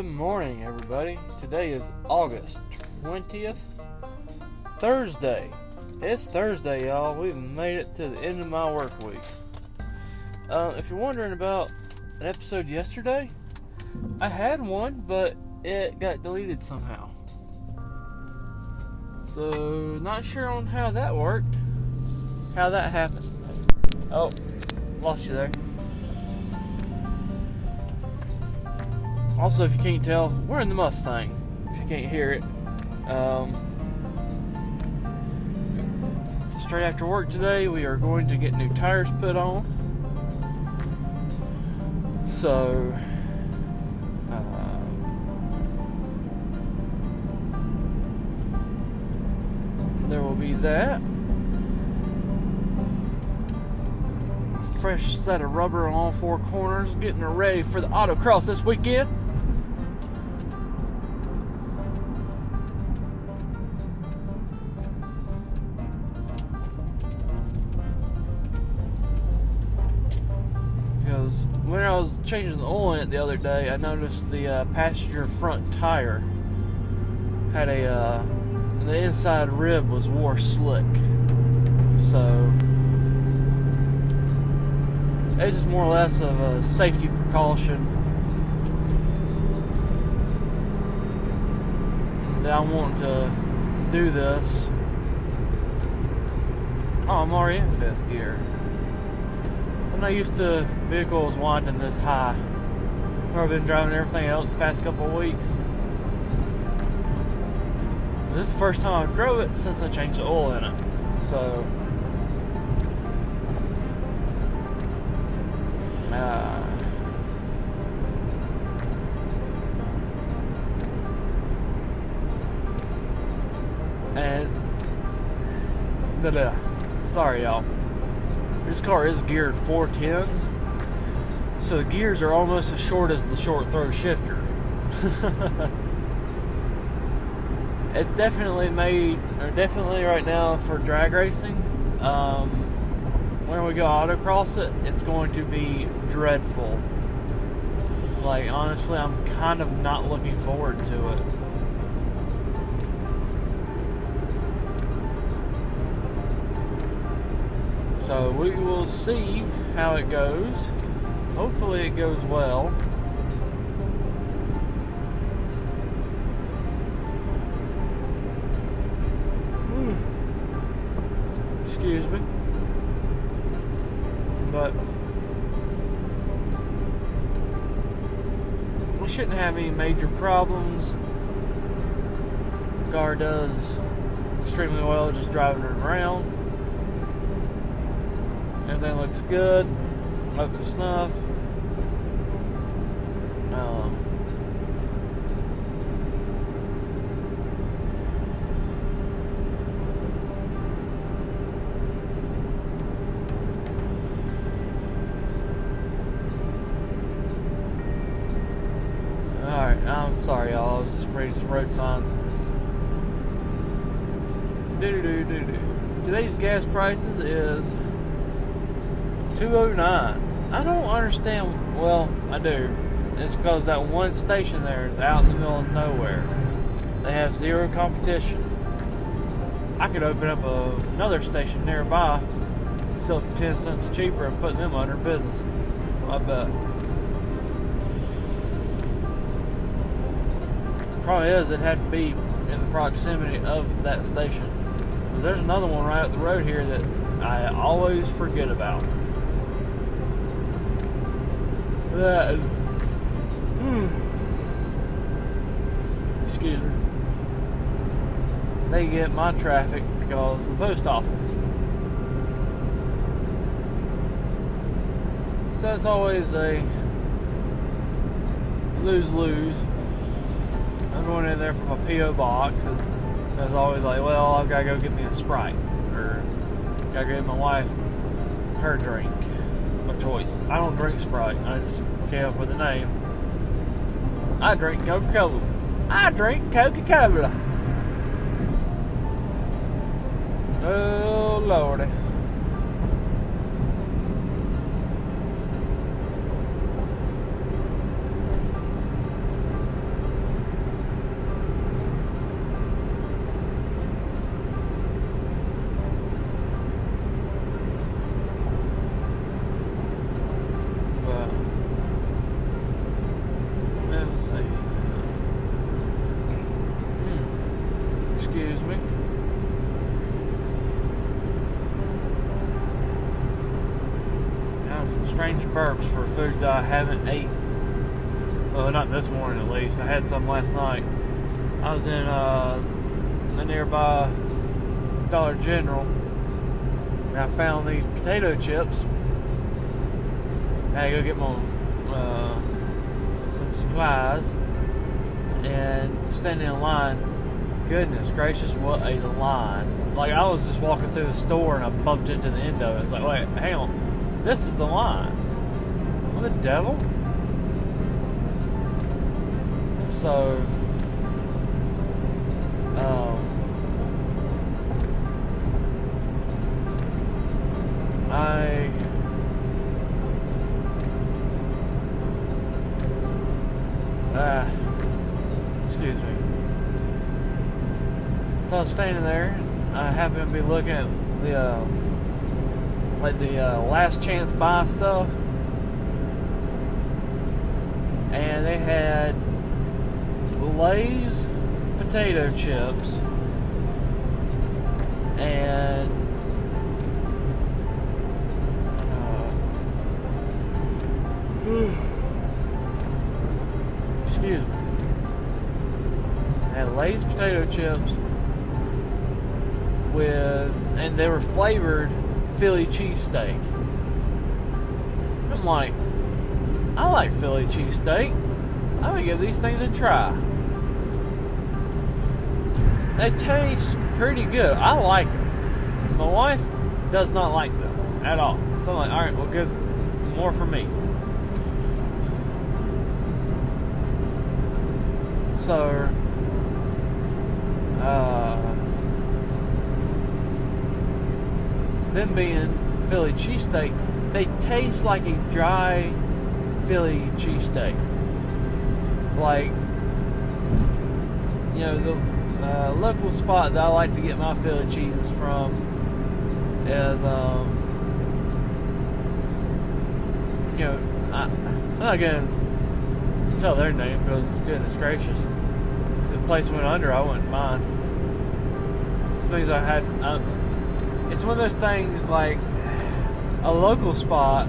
Good morning, everybody. Today is August 20th, Thursday. It's Thursday, y'all. We've made it to the end of my work week. Uh, if you're wondering about an episode yesterday, I had one, but it got deleted somehow. So, not sure on how that worked, how that happened. Oh, lost you there. Also, if you can't tell, we're in the Mustang. If you can't hear it. Um, straight after work today, we are going to get new tires put on. So, uh, there will be that. Fresh set of rubber on all four corners, getting ready for the autocross this weekend. When I was changing the oil in it the other day, I noticed the uh, passenger front tire had a uh, the inside rib was wore slick. So it's just more or less of a safety precaution that I want to do this. Oh, I'm already in fifth gear. I'm not used to vehicles winding this high. I've been driving everything else the past couple of weeks. This is the first time I've drove it since I changed the oil in it. So, uh, and sorry y'all. This car is geared 410s, so the gears are almost as short as the short throw shifter. it's definitely made, or definitely right now for drag racing. Um, when we go autocross it, it's going to be dreadful. Like, honestly, I'm kind of not looking forward to it. So we will see how it goes. Hopefully, it goes well. Hmm. Excuse me. But we shouldn't have any major problems. car does extremely well just driving it around. Everything looks good, up to snuff. Um, Alright, I'm sorry, y'all. I was just reading some road signs. Doo doo doo doo. Today's gas prices is 209. I don't understand. Well, I do. It's because that one station there is out in the middle of nowhere. They have zero competition. I could open up a, another station nearby, sell for 10 cents cheaper, and put them under business. I bet. Problem is, it'd have to be in the proximity of that station. But there's another one right up the road here that I always forget about. That. Hmm. Excuse me. They get my traffic because the post office. So it's always a lose lose. I'm going in there for my P.O. box, and it's always like, well, I've got to go get me a Sprite, or got to get my wife her drink of choice. I don't drink Sprite, I just came up with a name. I drink Coca Cola. I drink Coca Cola. Oh, Lordy. strange burps for food that I haven't ate. Well, not this morning at least. I had some last night. I was in uh, a nearby Dollar General and I found these potato chips. I had to go get my uh, some supplies and standing in line. Goodness gracious, what a line! Like I was just walking through the store and I bumped into the end of it. It's like, wait, hang on, this is the line. The devil? So, um, I ah excuse me. So I was standing there. I happened to be looking at the uh, like the uh, last chance buy stuff, and they had Lay's potato chips and uh, mm. excuse me. Had Lay's potato chips with, and they were flavored Philly cheesesteak. I'm like, I like Philly cheesesteak. I'm gonna give these things a try. They taste pretty good. I like them. My wife does not like them at all. So I'm like, all right, well, good, more for me. So, uh, them being Philly cheesesteak, they taste like a dry Philly cheesesteak. Like, you know, the uh, local spot that I like to get my Philly cheeses from is, um, you know, I, I'm not gonna tell their name because goodness gracious, if the place went under, I wouldn't mind. This means I had. It's one of those things like a local spot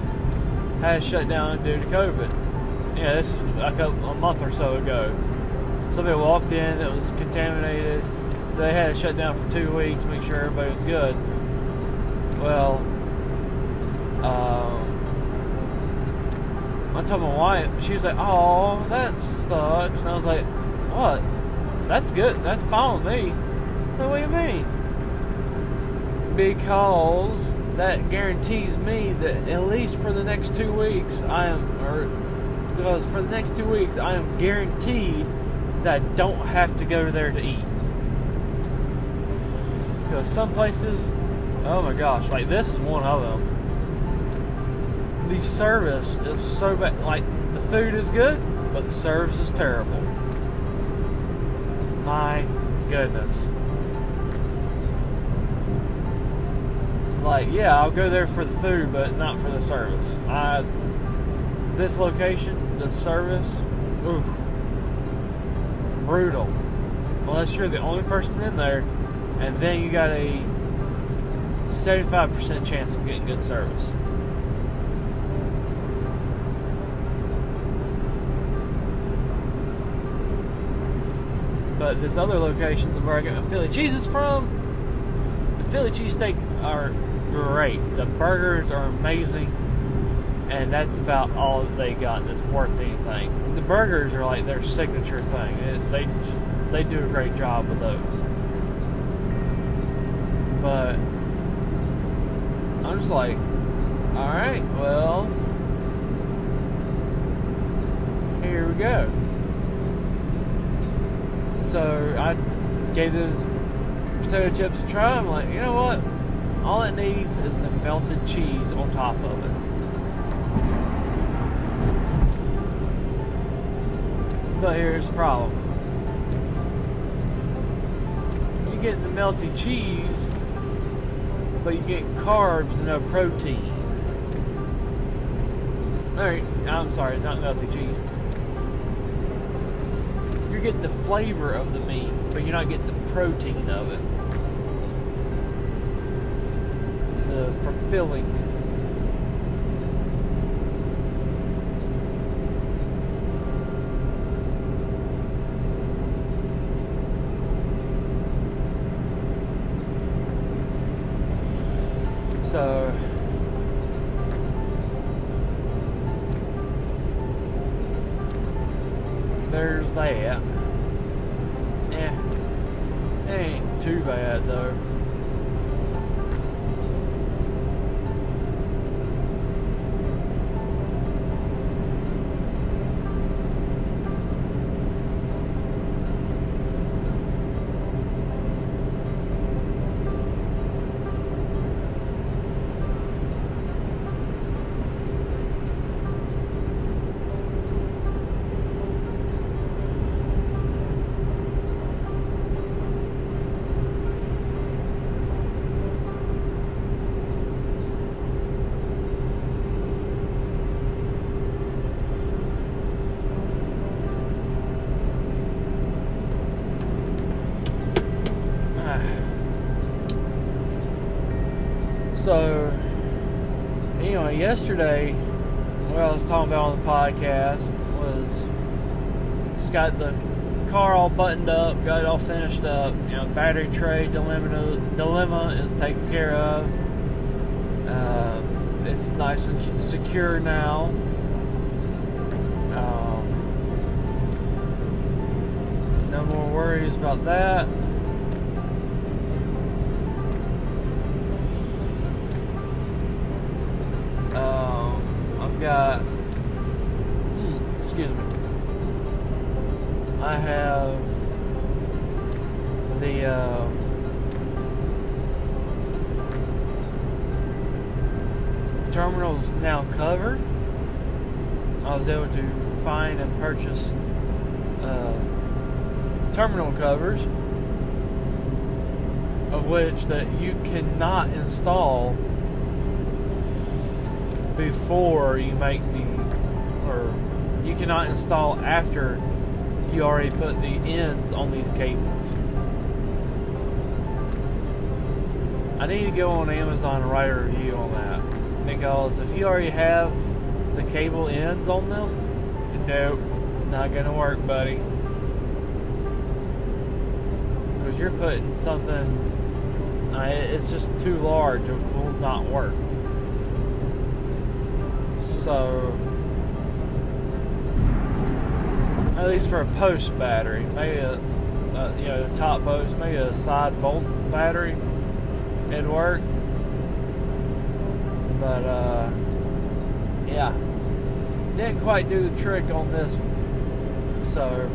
has shut down due to COVID. Yeah, this is like a, a month or so ago. Somebody walked in that was contaminated. They had to shut down for two weeks, to make sure everybody was good. Well, um, I told my wife, she was like, "Oh, that sucks," and I was like, "What? That's good. That's fine with me." Like, what do you mean? Because that guarantees me that at least for the next two weeks, I am, or because for the next two weeks, I am guaranteed that I don't have to go there to eat. Because some places, oh my gosh, like this is one of them the service is so bad. Like the food is good, but the service is terrible. My goodness. Like, yeah, I'll go there for the food, but not for the service. I this location, the service, oof, brutal. Unless you're the only person in there, and then you got a 75% chance of getting good service. But this other location where I get my Philly cheeses from, the Philly cheesesteak are great. The burgers are amazing, and that's about all they got that's worth anything. The burgers are like their signature thing. It, they they do a great job with those. But I'm just like, all right, well, here we go. So I gave those potato chips a try. I'm like, you know what? All it needs is the melted cheese on top of it. But here's the problem. You get the melted cheese, but you get carbs and no protein. Alright, I'm sorry, not melted cheese you're getting the flavor of the meat, but you're not getting the protein of it. Fulfilling yesterday, what I was talking about on the podcast was it's got the car all buttoned up, got it all finished up. You know, battery tray dilemma dilemma is taken care of. Uh, it's nice and secure now. Um, no more worries about that. Got, hmm, excuse me. I have the uh, terminals now covered. I was able to find and purchase uh, terminal covers, of which that you cannot install before you make the, or you cannot install after you already put the ends on these cables. I need to go on Amazon and write a review on that because if you already have the cable ends on them, nope, not gonna work, buddy. Because you're putting something, it's just too large, it will not work. So, at least for a post battery, maybe a, a you know top post, maybe a side bolt battery, it'd work. But uh, yeah, didn't quite do the trick on this. So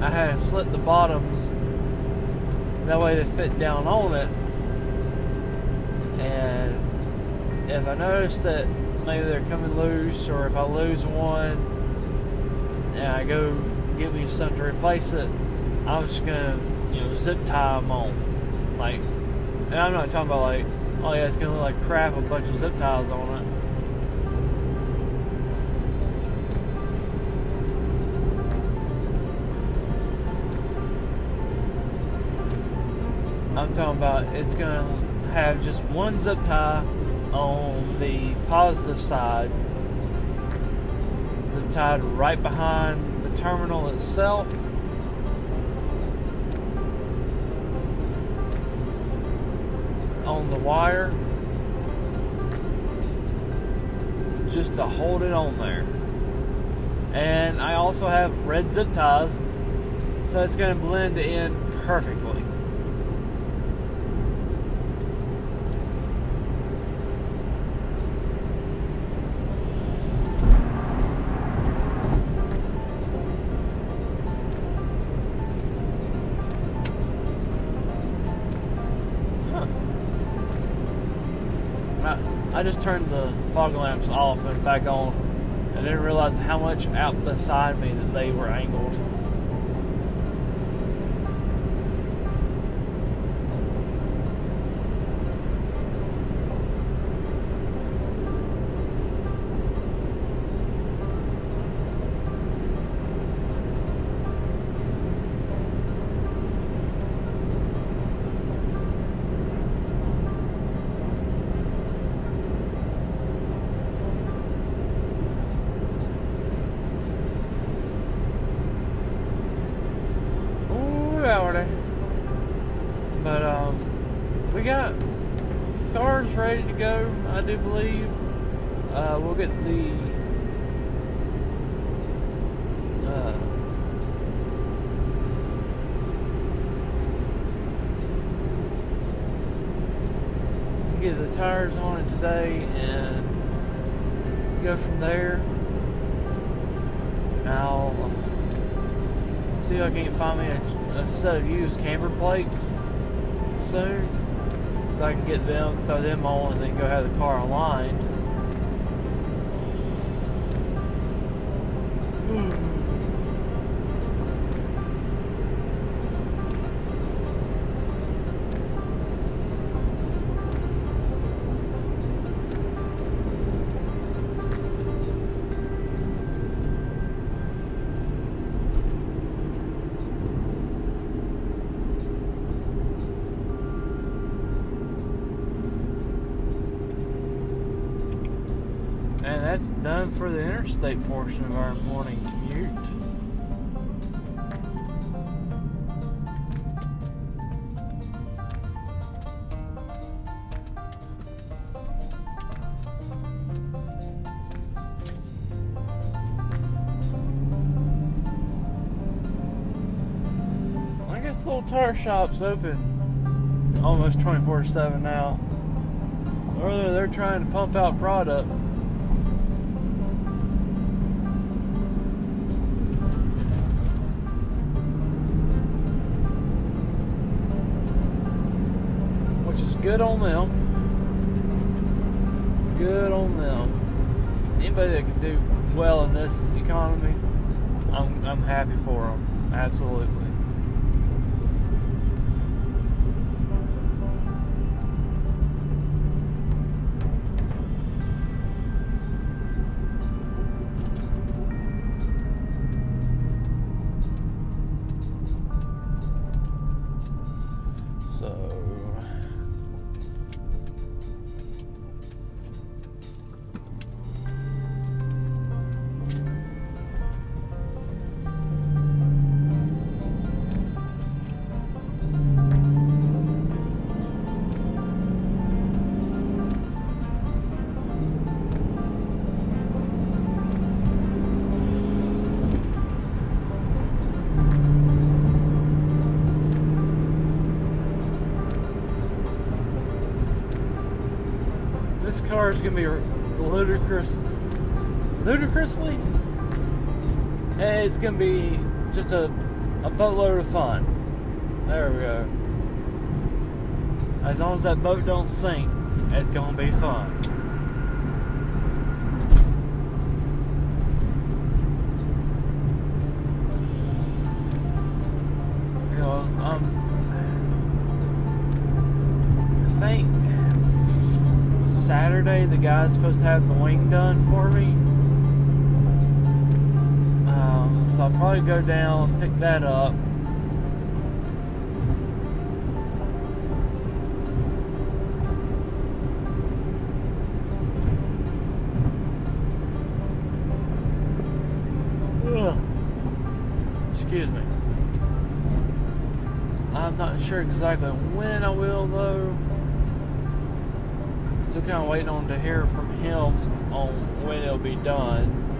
I had to slit the bottoms that way they fit down on it. And if I noticed that maybe they're coming loose, or if I lose one and I go get me something to replace it, I'm just gonna, you know, zip tie them on. Like, and I'm not talking about like, oh yeah, it's gonna look like crap, a bunch of zip ties on it. I'm talking about it's gonna have just one zip tie on the positive side. Zip tied right behind the terminal itself. On the wire. Just to hold it on there. And I also have red zip ties so it's going to blend in perfectly I just turned the fog lamps off and back on. I didn't realize how much out beside me that they were angled. Um, we got cars ready to go, I do believe. Uh, we'll get the uh, get the tires on it today and go from there. I'll see if I can find me a, a set of used camber plates soon so I can get them, throw them on, and then go have the car aligned. And done for the interstate portion of our morning commute. I guess the little tire shop's open almost 24 7 now. Or they're trying to pump out product. Good on them. Good on them. Anybody that can do well in this economy, I'm I'm happy for them. Absolutely. So car is gonna be ludicrous, ludicrously. eh, It's gonna be just a a boatload of fun. There we go. As long as that boat don't sink, it's gonna be fun. Guy's supposed to have the wing done for me. Um, so I'll probably go down, pick that up. Excuse me. I'm not sure exactly when I will though. Still kind of waiting on to hear from him on when it'll be done.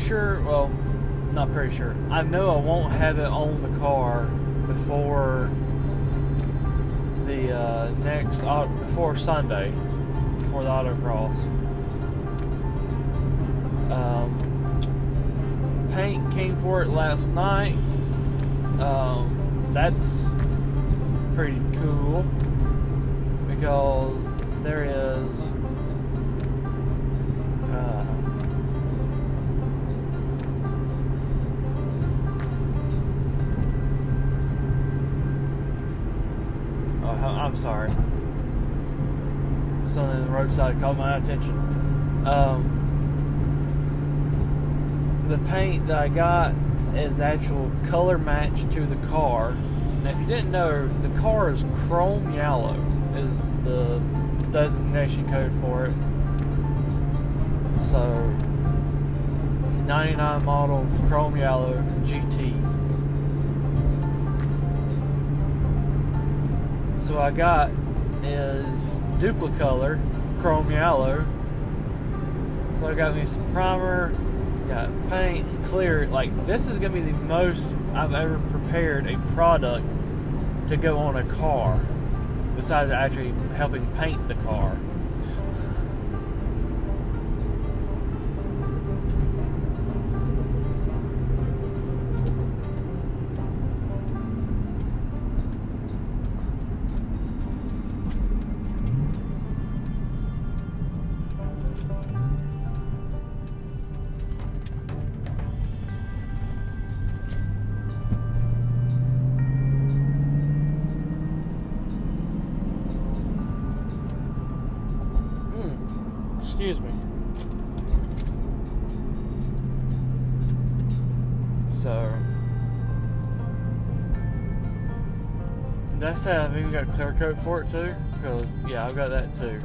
Sure, well, not pretty sure. I know I won't have it on the car before the uh, next, au- before Sunday, before the autocross. Um, paint came for it last night. Um, that's pretty cool because there is. I'm sorry. Something on the roadside caught my attention. Um, the paint that I got is actual color match to the car. Now, if you didn't know, the car is chrome yellow. Is the designation code for it. So 99 model chrome yellow GT. So I got is Duplicolor chrome yellow. So I got me some primer, got paint, clear. Like this is gonna be the most I've ever prepared a product to go on a car, besides actually helping paint the car. It. I've even got clear coat for it too. Because yeah, I've got that too.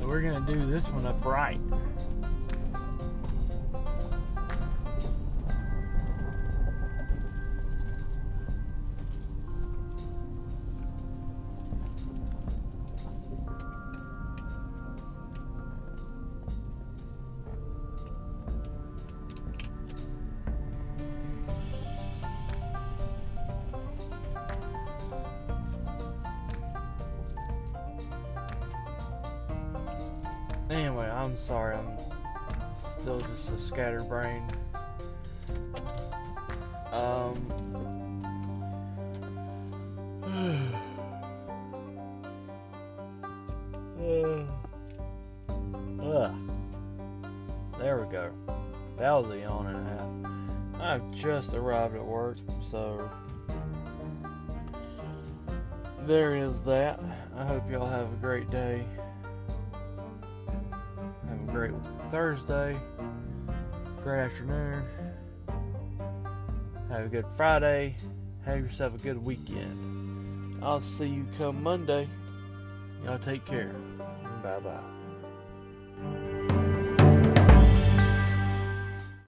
We're gonna do this one up bright. Yawn and a half. I've just arrived at work, so there is that. I hope y'all have a great day. Have a great Thursday. Great afternoon. Have a good Friday. Have yourself a good weekend. I'll see you come Monday. Y'all take care. Bye bye.